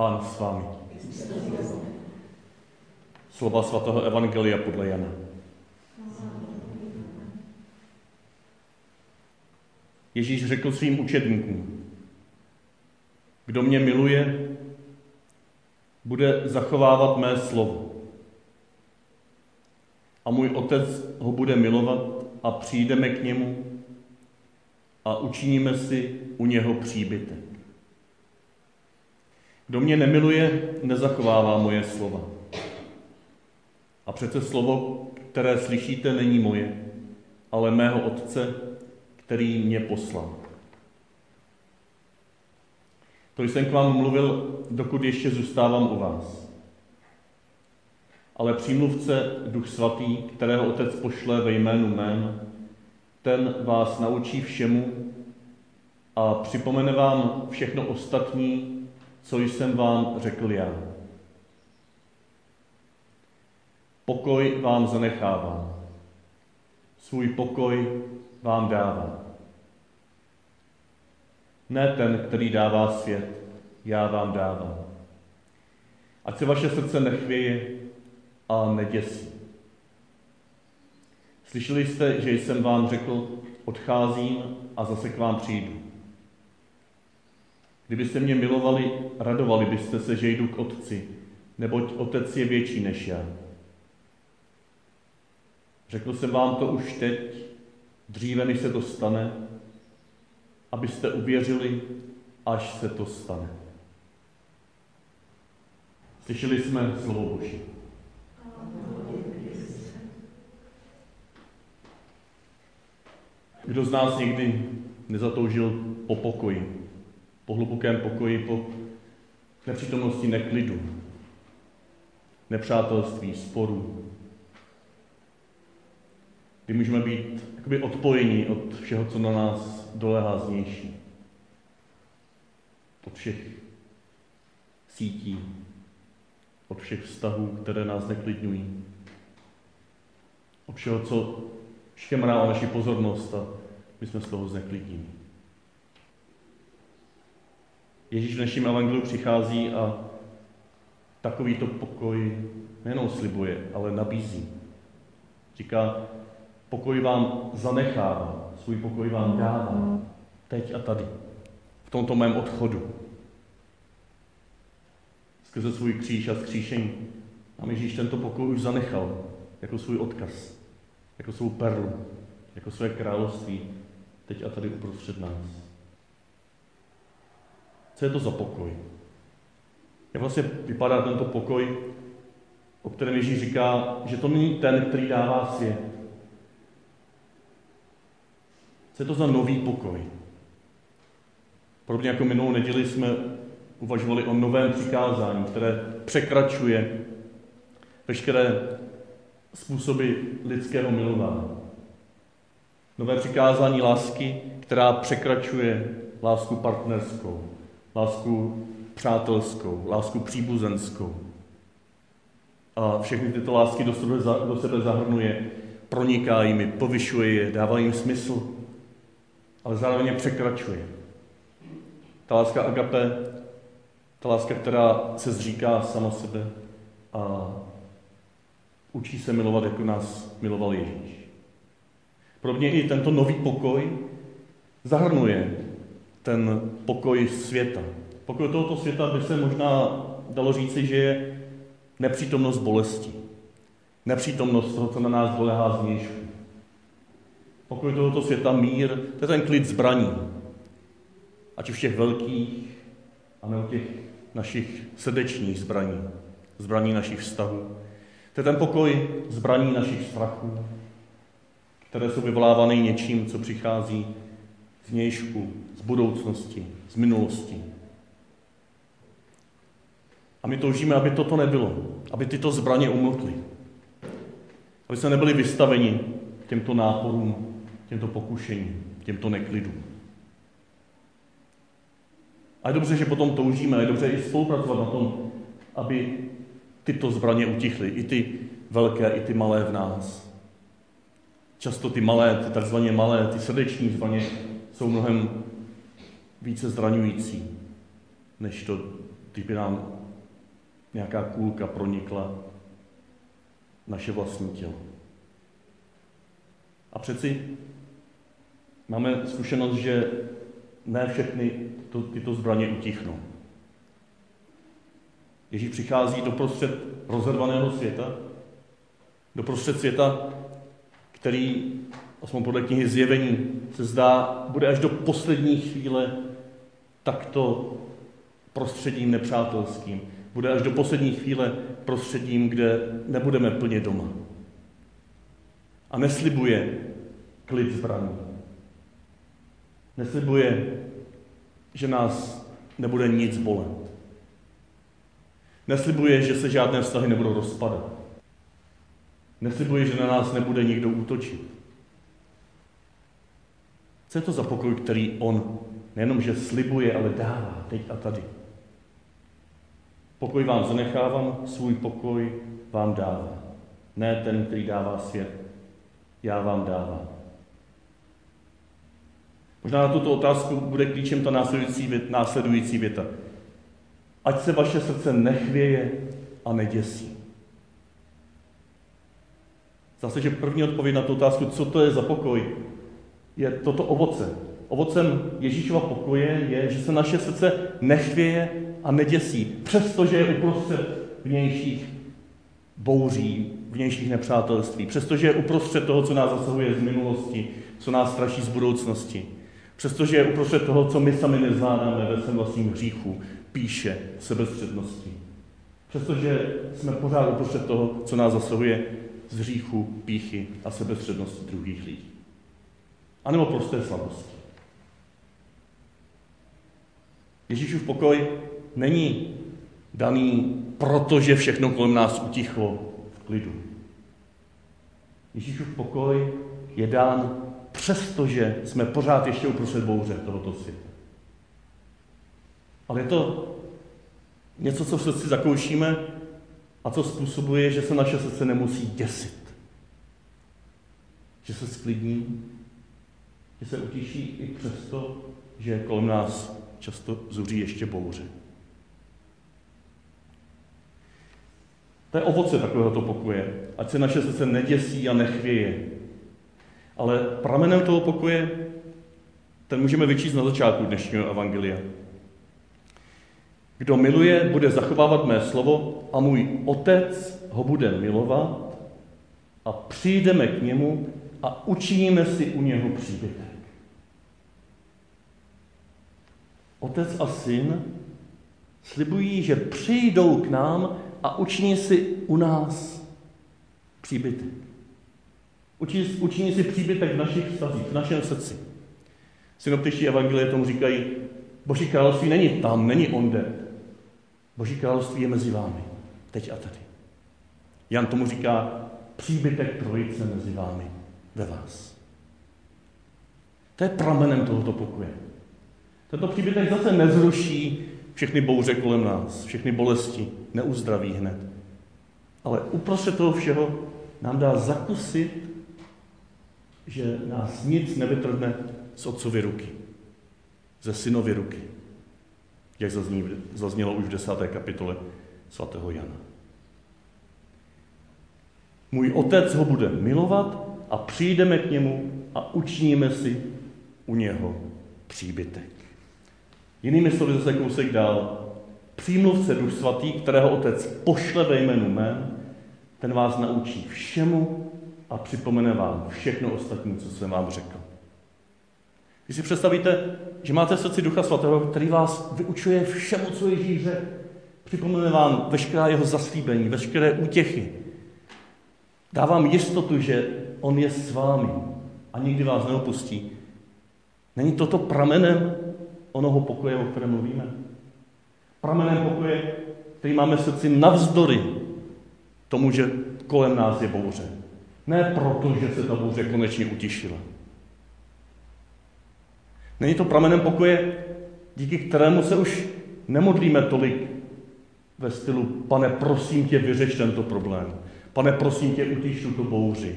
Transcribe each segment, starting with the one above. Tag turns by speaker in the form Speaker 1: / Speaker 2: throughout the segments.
Speaker 1: Pán s vámi. Slova svatého Evangelia podle Jana. Ježíš řekl svým učedníkům, kdo mě miluje, bude zachovávat mé slovo. A můj otec ho bude milovat a přijdeme k němu a učiníme si u něho příbytek. Kdo mě nemiluje, nezachovává moje slova. A přece slovo, které slyšíte, není moje, ale mého Otce, který mě poslal. To jsem k vám mluvil, dokud ještě zůstávám u vás. Ale přímluvce Duch Svatý, kterého Otec pošle ve jménu mém, ten vás naučí všemu a připomene vám všechno ostatní, co jsem vám řekl já. Pokoj vám zanechávám, svůj pokoj vám dávám. Ne ten, který dává svět, já vám dávám. Ať se vaše srdce nechvěje a neděsí. Slyšeli jste, že jsem vám řekl, odcházím a zase k vám přijdu. Kdybyste mě milovali, radovali byste se, že jdu k Otci, neboť Otec je větší než já. Řekl jsem vám to už teď, dříve než se to stane, abyste uvěřili, až se to stane. Slyšeli jsme slovo Boží. Kdo z nás někdy nezatoužil po pokoji, po hlubokém pokoji, po nepřítomnosti neklidu, nepřátelství, sporů, kdy můžeme být jakoby odpojení od všeho, co na nás dolehá znější. Od všech sítí, od všech vztahů, které nás neklidňují. Od všeho, co škemrá o naši pozornost a my jsme z toho zneklidněni. Ježíš v dnešním evangeliu přichází a takovýto pokoj nejenom slibuje, ale nabízí. Říká, pokoj vám zanechávám, svůj pokoj vám dávám, teď a tady, v tomto mém odchodu. Skrze svůj kříž a skříšení. A Ježíš tento pokoj už zanechal jako svůj odkaz, jako svou perlu, jako své království, teď a tady uprostřed nás. Co je to za pokoj? Jak vlastně vypadá tento pokoj, o kterém Ježíš říká, že to není ten, který dává svět. Co je to za nový pokoj? Podobně jako minulou neděli jsme uvažovali o novém přikázání, které překračuje veškeré způsoby lidského milování. Nové přikázání lásky, která překračuje lásku partnerskou, lásku přátelskou, lásku příbuzenskou. A všechny tyto lásky do sebe, do sebe zahrnuje, proniká jimi, povyšuje je, dává jim smysl, ale zároveň je překračuje. Ta láska agape, ta láska, která se zříká sama sebe a učí se milovat, jako nás miloval Ježíš. Podobně i tento nový pokoj zahrnuje ten pokoj světa. Pokoj tohoto světa by se možná dalo říci, že je nepřítomnost bolesti. Nepřítomnost toho, co na nás dolehá zvnějšku. Pokoj tohoto světa, mír, to je ten klid zbraní. Ať už těch velkých, a ne těch našich srdečních zbraní, zbraní našich vztahů. To je ten pokoj zbraní našich strachů, které jsou vyvolávány něčím, co přichází z nějšku, z budoucnosti, z minulosti. A my toužíme, aby toto nebylo, aby tyto zbraně umlkly. Aby se nebyli vystaveni těmto náporům, těmto pokušením, těmto neklidům. A je dobře, že potom toužíme, je dobře i spolupracovat na tom, aby tyto zbraně utichly, i ty velké, i ty malé v nás. Často ty malé, ty takzvaně malé, ty srdeční zbraně jsou mnohem více zraňující, než to když by nám nějaká kůlka pronikla naše vlastní tělo. A přeci máme zkušenost, že ne všechny to, tyto zbraně utichnou. Ježíš přichází do prostřed rozhodovaného světa, do prostřed světa, který, aspoň podle knihy Zjevení, se zdá, bude až do poslední chvíle takto prostředím nepřátelským. Bude až do poslední chvíle prostředím, kde nebudeme plně doma. A neslibuje klid zbraní. Neslibuje, že nás nebude nic bolet. Neslibuje, že se žádné vztahy nebudou rozpadat. Neslibuje, že na nás nebude nikdo útočit. Co je to za pokoj, který on nejenom, že slibuje, ale dává teď a tady? Pokoj vám zanechávám, svůj pokoj vám dává. Ne ten, který dává svět. Já vám dávám. Možná na tuto otázku bude klíčem ta následující, vět, následující věta. Ať se vaše srdce nechvěje a neděsí. Zase, že první odpověď na tu otázku, co to je za pokoj, je toto ovoce. Ovocem Ježíšova pokoje je, že se naše srdce nechvěje a neděsí, přestože je uprostřed vnějších bouří, vnějších nepřátelství, přestože je uprostřed toho, co nás zasahuje z minulosti, co nás straší z budoucnosti, přestože je uprostřed toho, co my sami nezvládáme ve svém vlastním hříchu, píše sebestřednosti. Přestože jsme pořád uprostřed toho, co nás zasahuje z hříchu, píchy a sebestřednosti druhých lidí. A nebo prosté slabosti. Ježíšův pokoj není daný proto, že všechno kolem nás utichlo v klidu. Ježíšův pokoj je dán přesto, že jsme pořád ještě uprostřed bouře tohoto světa. Ale je to něco, co v srdci zakoušíme a co způsobuje, že se naše srdce nemusí děsit. Že se sklidní, že se utiší i přesto, že kolem nás často zuří ještě bouře. To je ovoce takového pokoje. Ať se naše srdce neděsí a nechvěje. Ale pramenem toho pokoje, ten můžeme vyčíst na začátku dnešního evangelia. Kdo miluje, bude zachovávat mé slovo a můj otec ho bude milovat a přijdeme k němu a učiníme si u něho příbytek. Otec a syn slibují, že přijdou k nám a učiní si u nás příbytek. Učiní, učiní si příbytek v našich vztazích, v našem srdci. Synoptičtí evangelie tomu říkají, Boží království není tam, není onde. Boží království je mezi vámi, teď a tady. Jan tomu říká příbytek trojice mezi vámi, ve vás. To je pramenem tohoto pokoje. Tento příbytek zase nezruší všechny bouře kolem nás, všechny bolesti, neuzdraví hned. Ale uprostřed toho všeho nám dá zakusit, že nás nic nevytrhne z otcovy ruky, ze synovy ruky, jak zaznělo už v desáté kapitole svatého Jana. Můj otec ho bude milovat a přijdeme k němu a učiníme si u něho příbytek. Jinými slovy zase kousek dál. Přímluvce Duch Svatý, kterého Otec pošle ve jménu mém, ten vás naučí všemu a připomene vám všechno ostatní, co jsem vám řekl. Když si představíte, že máte v srdci Ducha Svatého, který vás vyučuje všemu, co Ježíš řekl, připomene vám veškerá jeho zaslíbení, veškeré útěchy, dá vám jistotu, že on je s vámi a nikdy vás neopustí. Není toto pramenem onoho pokoje, o kterém mluvíme. Pramenem pokoje, který máme v srdci navzdory tomu, že kolem nás je bouře. Ne proto, že se ta bouře konečně utišila. Není to pramenem pokoje, díky kterému se už nemodlíme tolik ve stylu, pane, prosím tě, vyřeš tento problém. Pane, prosím tě, utiš tuto bouři.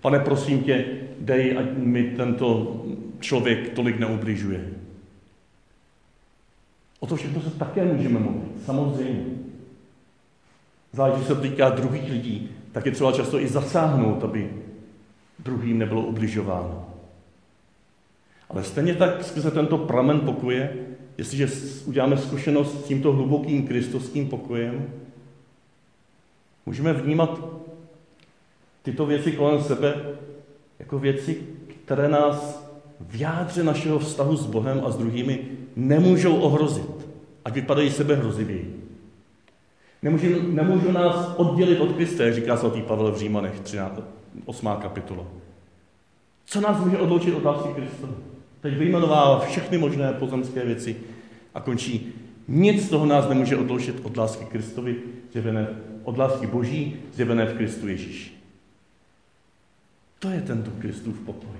Speaker 1: Pane, prosím tě, dej, ať mi tento člověk tolik neubližuje. To všechno se také můžeme mluvit, samozřejmě. Zvlášť, se týká druhých lidí, tak je třeba často i zasáhnout, aby druhým nebylo ubližováno. Ale stejně tak skrze tento pramen pokoje, jestliže uděláme zkušenost s tímto hlubokým kristovským pokojem, můžeme vnímat tyto věci kolem sebe jako věci, které nás v jádře našeho vztahu s Bohem a s druhými nemůžou ohrozit, ať vypadají sebe hrozivěji. Nemůžou, nemůžou nás oddělit od Krista, jak říká svatý Pavel v Římanech 13, 8. kapitola. Co nás může odloučit od lásky Krista? Teď vyjmenovává všechny možné pozemské věci a končí. Nic z toho nás nemůže odloučit od lásky Kristovi, zjevené, od lásky Boží, zjevené v Kristu Ježíši. To je tento Kristův pokoj.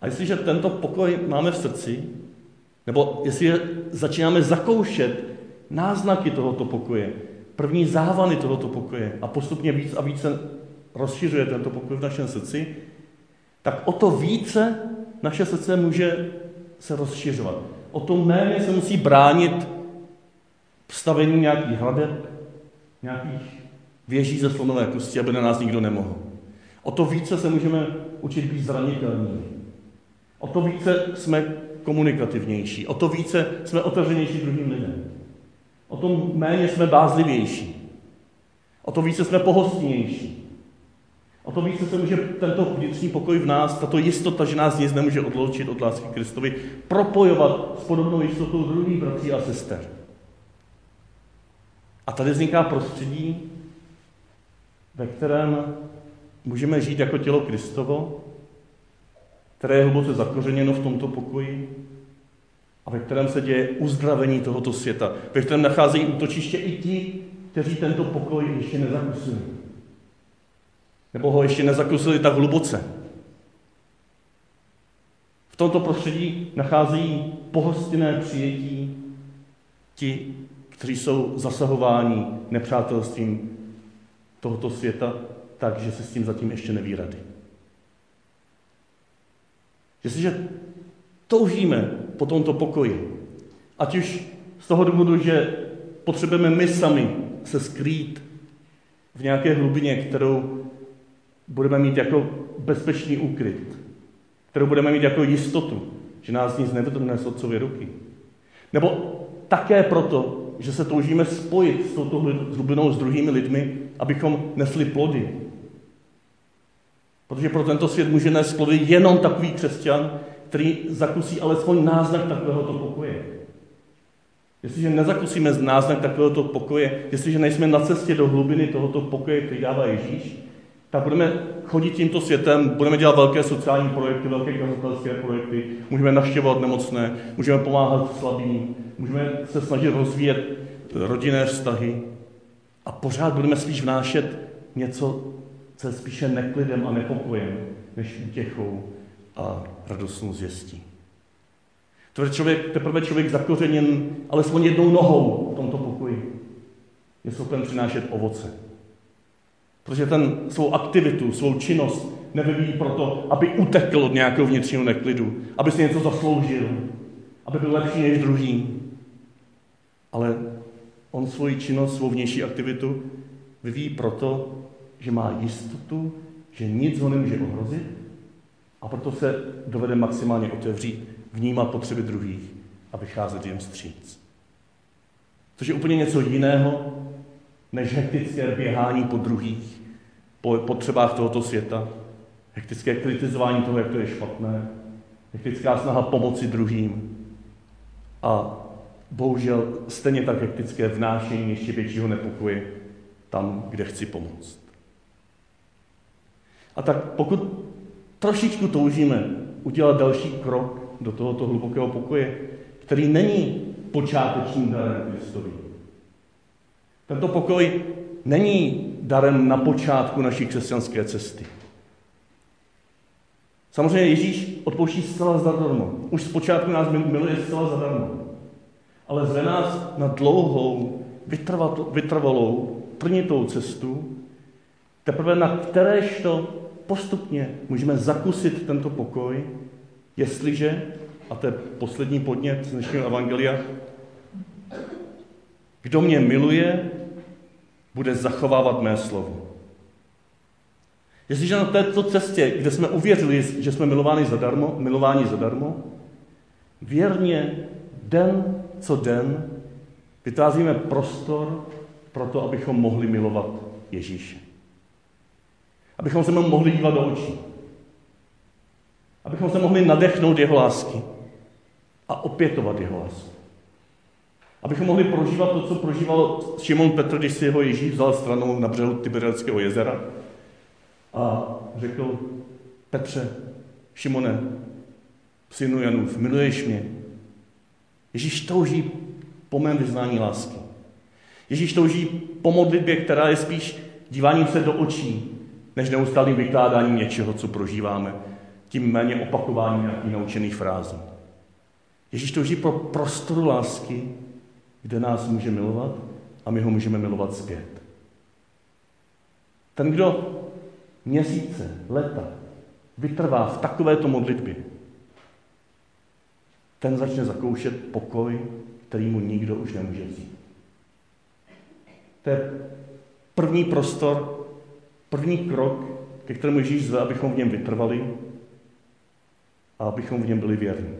Speaker 1: A jestliže tento pokoj máme v srdci, nebo jestli začínáme zakoušet náznaky tohoto pokoje, první závany tohoto pokoje a postupně víc a více rozšiřuje tento pokoj v našem srdci, tak o to více naše srdce může se rozšiřovat. O to méně se musí bránit stavení nějakých hradeb, nějakých věží ze slonové kosti, aby na nás nikdo nemohl. O to více se můžeme učit být zranitelní. O to více jsme komunikativnější. O to více jsme otevřenější druhým lidem. O to méně jsme bázlivější. O to více jsme pohostnější. O to více se může tento vnitřní pokoj v nás, tato jistota, že nás nic nemůže odloučit od lásky Kristovi, propojovat s podobnou jistotou druhých bratří a sester. A tady vzniká prostředí, ve kterém můžeme žít jako tělo Kristovo, které je hluboce zakořeněno v tomto pokoji a ve kterém se děje uzdravení tohoto světa, ve kterém nacházejí útočiště i ti, kteří tento pokoj ještě nezakusili. Nebo ho ještě nezakusili tak hluboce. V tomto prostředí nacházejí pohostinné přijetí ti, kteří jsou zasahováni nepřátelstvím tohoto světa, takže se s tím zatím ještě neví rady. Jestliže toužíme po tomto pokoji, ať už z toho důvodu, že potřebujeme my sami se skrýt v nějaké hlubině, kterou budeme mít jako bezpečný úkryt, kterou budeme mít jako jistotu, že nás nic nevytrhne z otcovy ruky. Nebo také proto, že se toužíme spojit s touto hlubinou s druhými lidmi, abychom nesli plody. Protože pro tento svět může nést plody jenom takový křesťan, který zakusí alespoň náznak takovéhoto pokoje. Jestliže nezakusíme náznak takovéhoto pokoje, jestliže nejsme na cestě do hlubiny tohoto pokoje, který dává Ježíš, tak budeme chodit tímto světem, budeme dělat velké sociální projekty, velké kazatelské projekty, můžeme navštěvovat nemocné, můžeme pomáhat slabým, můžeme se snažit rozvíjet rodinné vztahy a pořád budeme spíš vnášet něco, je spíše neklidem a nepokojem, než útěchou a radostnou zvěstí. Teprve člověk, teprve člověk zakořeněn alespoň jednou nohou v tomto pokoji je schopen přinášet ovoce. Protože ten svou aktivitu, svou činnost nevyvíjí proto, aby utekl od nějakého vnitřního neklidu, aby si něco zasloužil, aby byl lepší než druhý. Ale on svoji činnost, svou vnější aktivitu vyvíjí proto, že má jistotu, že nic ho nemůže ohrozit a proto se dovede maximálně otevřít, vnímat potřeby druhých a vycházet jim stříc. Což je úplně něco jiného, než hektické běhání po druhých, po potřebách tohoto světa, hektické kritizování toho, jak to je špatné, hektická snaha pomoci druhým a bohužel stejně tak hektické vnášení ještě většího nepokoje tam, kde chci pomoct. A tak pokud trošičku toužíme udělat další krok do tohoto hlubokého pokoje, který není počátečním darem Kristovi, tento pokoj není darem na počátku naší křesťanské cesty. Samozřejmě Ježíš odpouští zcela zadarmo. Už zpočátku nás miluje zcela zadarmo. Ale zve nás na dlouhou, vytrvalou, plnitou cestu, teprve na kteréž to postupně můžeme zakusit tento pokoj, jestliže a to je poslední podnět z dnešního evangelia, kdo mě miluje, bude zachovávat mé slovo. Jestliže na této cestě, kde jsme uvěřili, že jsme milováni zadarmo, milováni zadarmo, věrně den co den vytváříme prostor pro to, abychom mohli milovat Ježíše. Abychom se mu mohli dívat do očí. Abychom se mohli nadechnout jeho lásky a opětovat jeho lásku. Abychom mohli prožívat to, co prožíval Šimon Petr, když si jeho Ježíš vzal stranou na břehu Tiberického jezera a řekl, Petře, Šimone, synu Janův, miluješ mě? Ježíš touží po mém vyznání lásky. Ježíš touží po modlitbě, která je spíš díváním se do očí, než neustálým vykládáním něčeho, co prožíváme, tím méně opakováním nějakých naučených frází. Ježíš touží pro prostoru lásky, kde nás může milovat a my ho můžeme milovat zpět. Ten, kdo měsíce, leta vytrvá v takovéto modlitbě, ten začne zakoušet pokoj, který mu nikdo už nemůže vzít. To je první prostor, první krok, ke kterému Ježíš zve, abychom v něm vytrvali a abychom v něm byli věrní.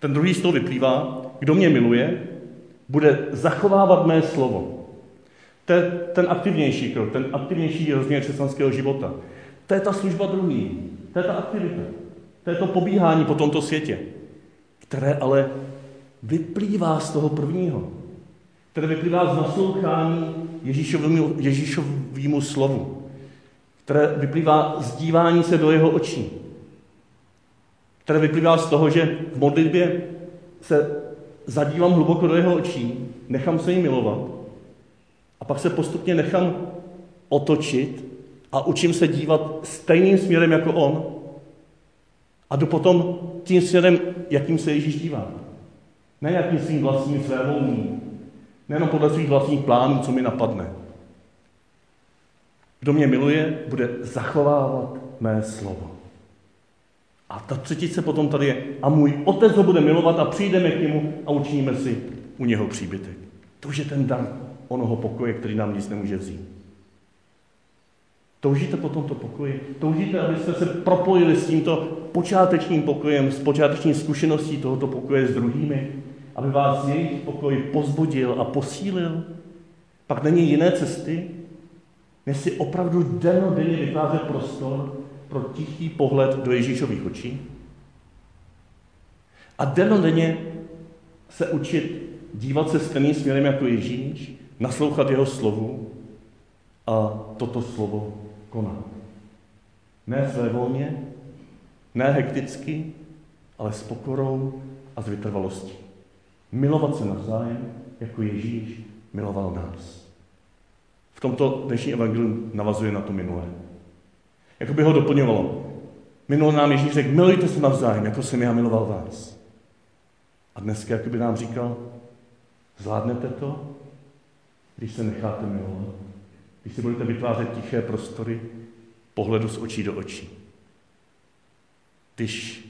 Speaker 1: Ten druhý z toho vyplývá, kdo mě miluje, bude zachovávat mé slovo. To je ten aktivnější krok, ten aktivnější rozměr křesťanského života. To je ta služba druhý, to je ta aktivita, to je to pobíhání po tomto světě, které ale vyplývá z toho prvního, které vyplývá z naslouchání Ježíšovému, Ježíšovému slovu, které vyplývá z dívání se do jeho očí, které vyplývá z toho, že v modlitbě se zadívám hluboko do jeho očí, nechám se jí milovat a pak se postupně nechám otočit a učím se dívat stejným směrem jako on a jdu potom tím směrem, jakým se Ježíš dívá. Ne jakým svým vlastním svévolným, nejenom podle svých vlastních plánů, co mi napadne. Kdo mě miluje, bude zachovávat mé slovo. A ta třetice potom tady je, a můj otec ho bude milovat a přijdeme k němu a učiníme si u něho příbytek. To už je ten dar onoho pokoje, který nám nic nemůže vzít. Toužíte po tomto pokoji? Toužíte, abyste se propojili s tímto počátečním pokojem, s počáteční zkušeností tohoto pokoje s druhými? Aby vás jejich pokoj pozbudil a posílil? Pak není jiné cesty, než si opravdu dennodenně vytvářet prostor pro tichý pohled do Ježíšových očí a dennodenně se učit dívat se stejným směrem jako Ježíš, naslouchat jeho slovu a toto slovo konat. Ne své volně, ne hekticky, ale s pokorou a s vytrvalostí. Milovat se navzájem, jako Ježíš miloval nás. V tomto dnešní evangelium navazuje na to minulé. Jako by ho doplňovalo. Minul nám Ježíš řekl, milujte se navzájem, jako jsem já miloval vás. A dneska by nám říkal, zvládnete to, když se necháte milovat, když si budete vytvářet tiché prostory pohledu z očí do očí. Když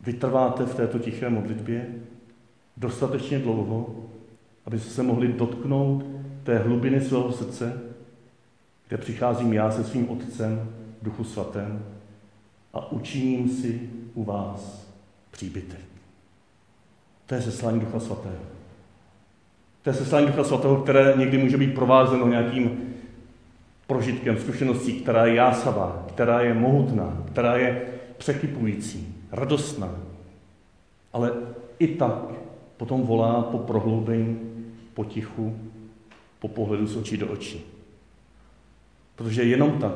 Speaker 1: vytrváte v této tiché modlitbě dostatečně dlouho, abyste se mohli dotknout té hlubiny svého srdce, kde přicházím já se svým Otcem Duchu Svatém a učiním si u vás příbytek. To je seslání Ducha Svatého. To je seslání Ducha Svatého, které někdy může být provázeno nějakým prožitkem, zkušeností, která je jásavá, která je mohutná, která je překypující, radostná. Ale i tak potom volá po prohloubení, po tichu, po pohledu z očí do očí. Protože jenom tak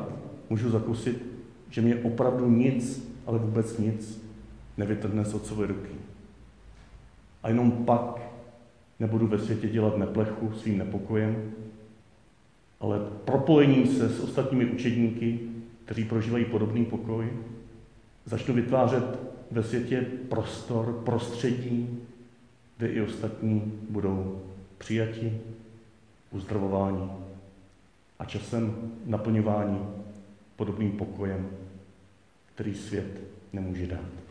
Speaker 1: můžu zakusit, že mě opravdu nic, ale vůbec nic nevytrhne z otcové ruky. A jenom pak nebudu ve světě dělat neplechu svým nepokojem, ale propojením se s ostatními učedníky, kteří prožívají podobný pokoj, začnu vytvářet ve světě prostor, prostředí, kde i ostatní budou přijati, uzdravováni a časem naplňování podobným pokojem, který svět nemůže dát.